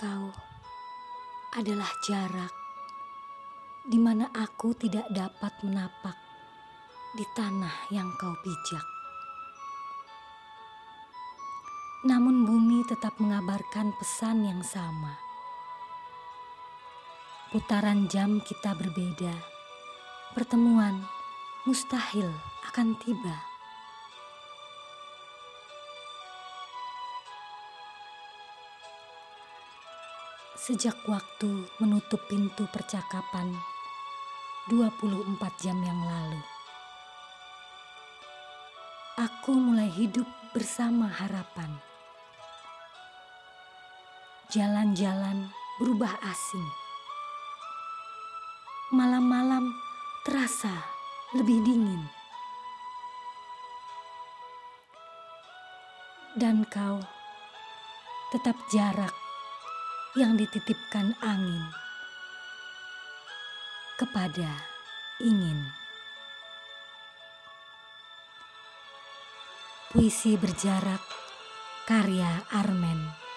Kau adalah jarak di mana aku tidak dapat menapak di tanah yang kau pijak. Namun bumi tetap mengabarkan pesan yang sama. Putaran jam kita berbeda. Pertemuan mustahil akan tiba. Sejak waktu menutup pintu percakapan 24 jam yang lalu. Aku mulai hidup bersama harapan. Jalan-jalan berubah asing. Malam-malam terasa lebih dingin. Dan kau tetap jarak yang dititipkan angin kepada ingin. Puisi berjarak karya Armen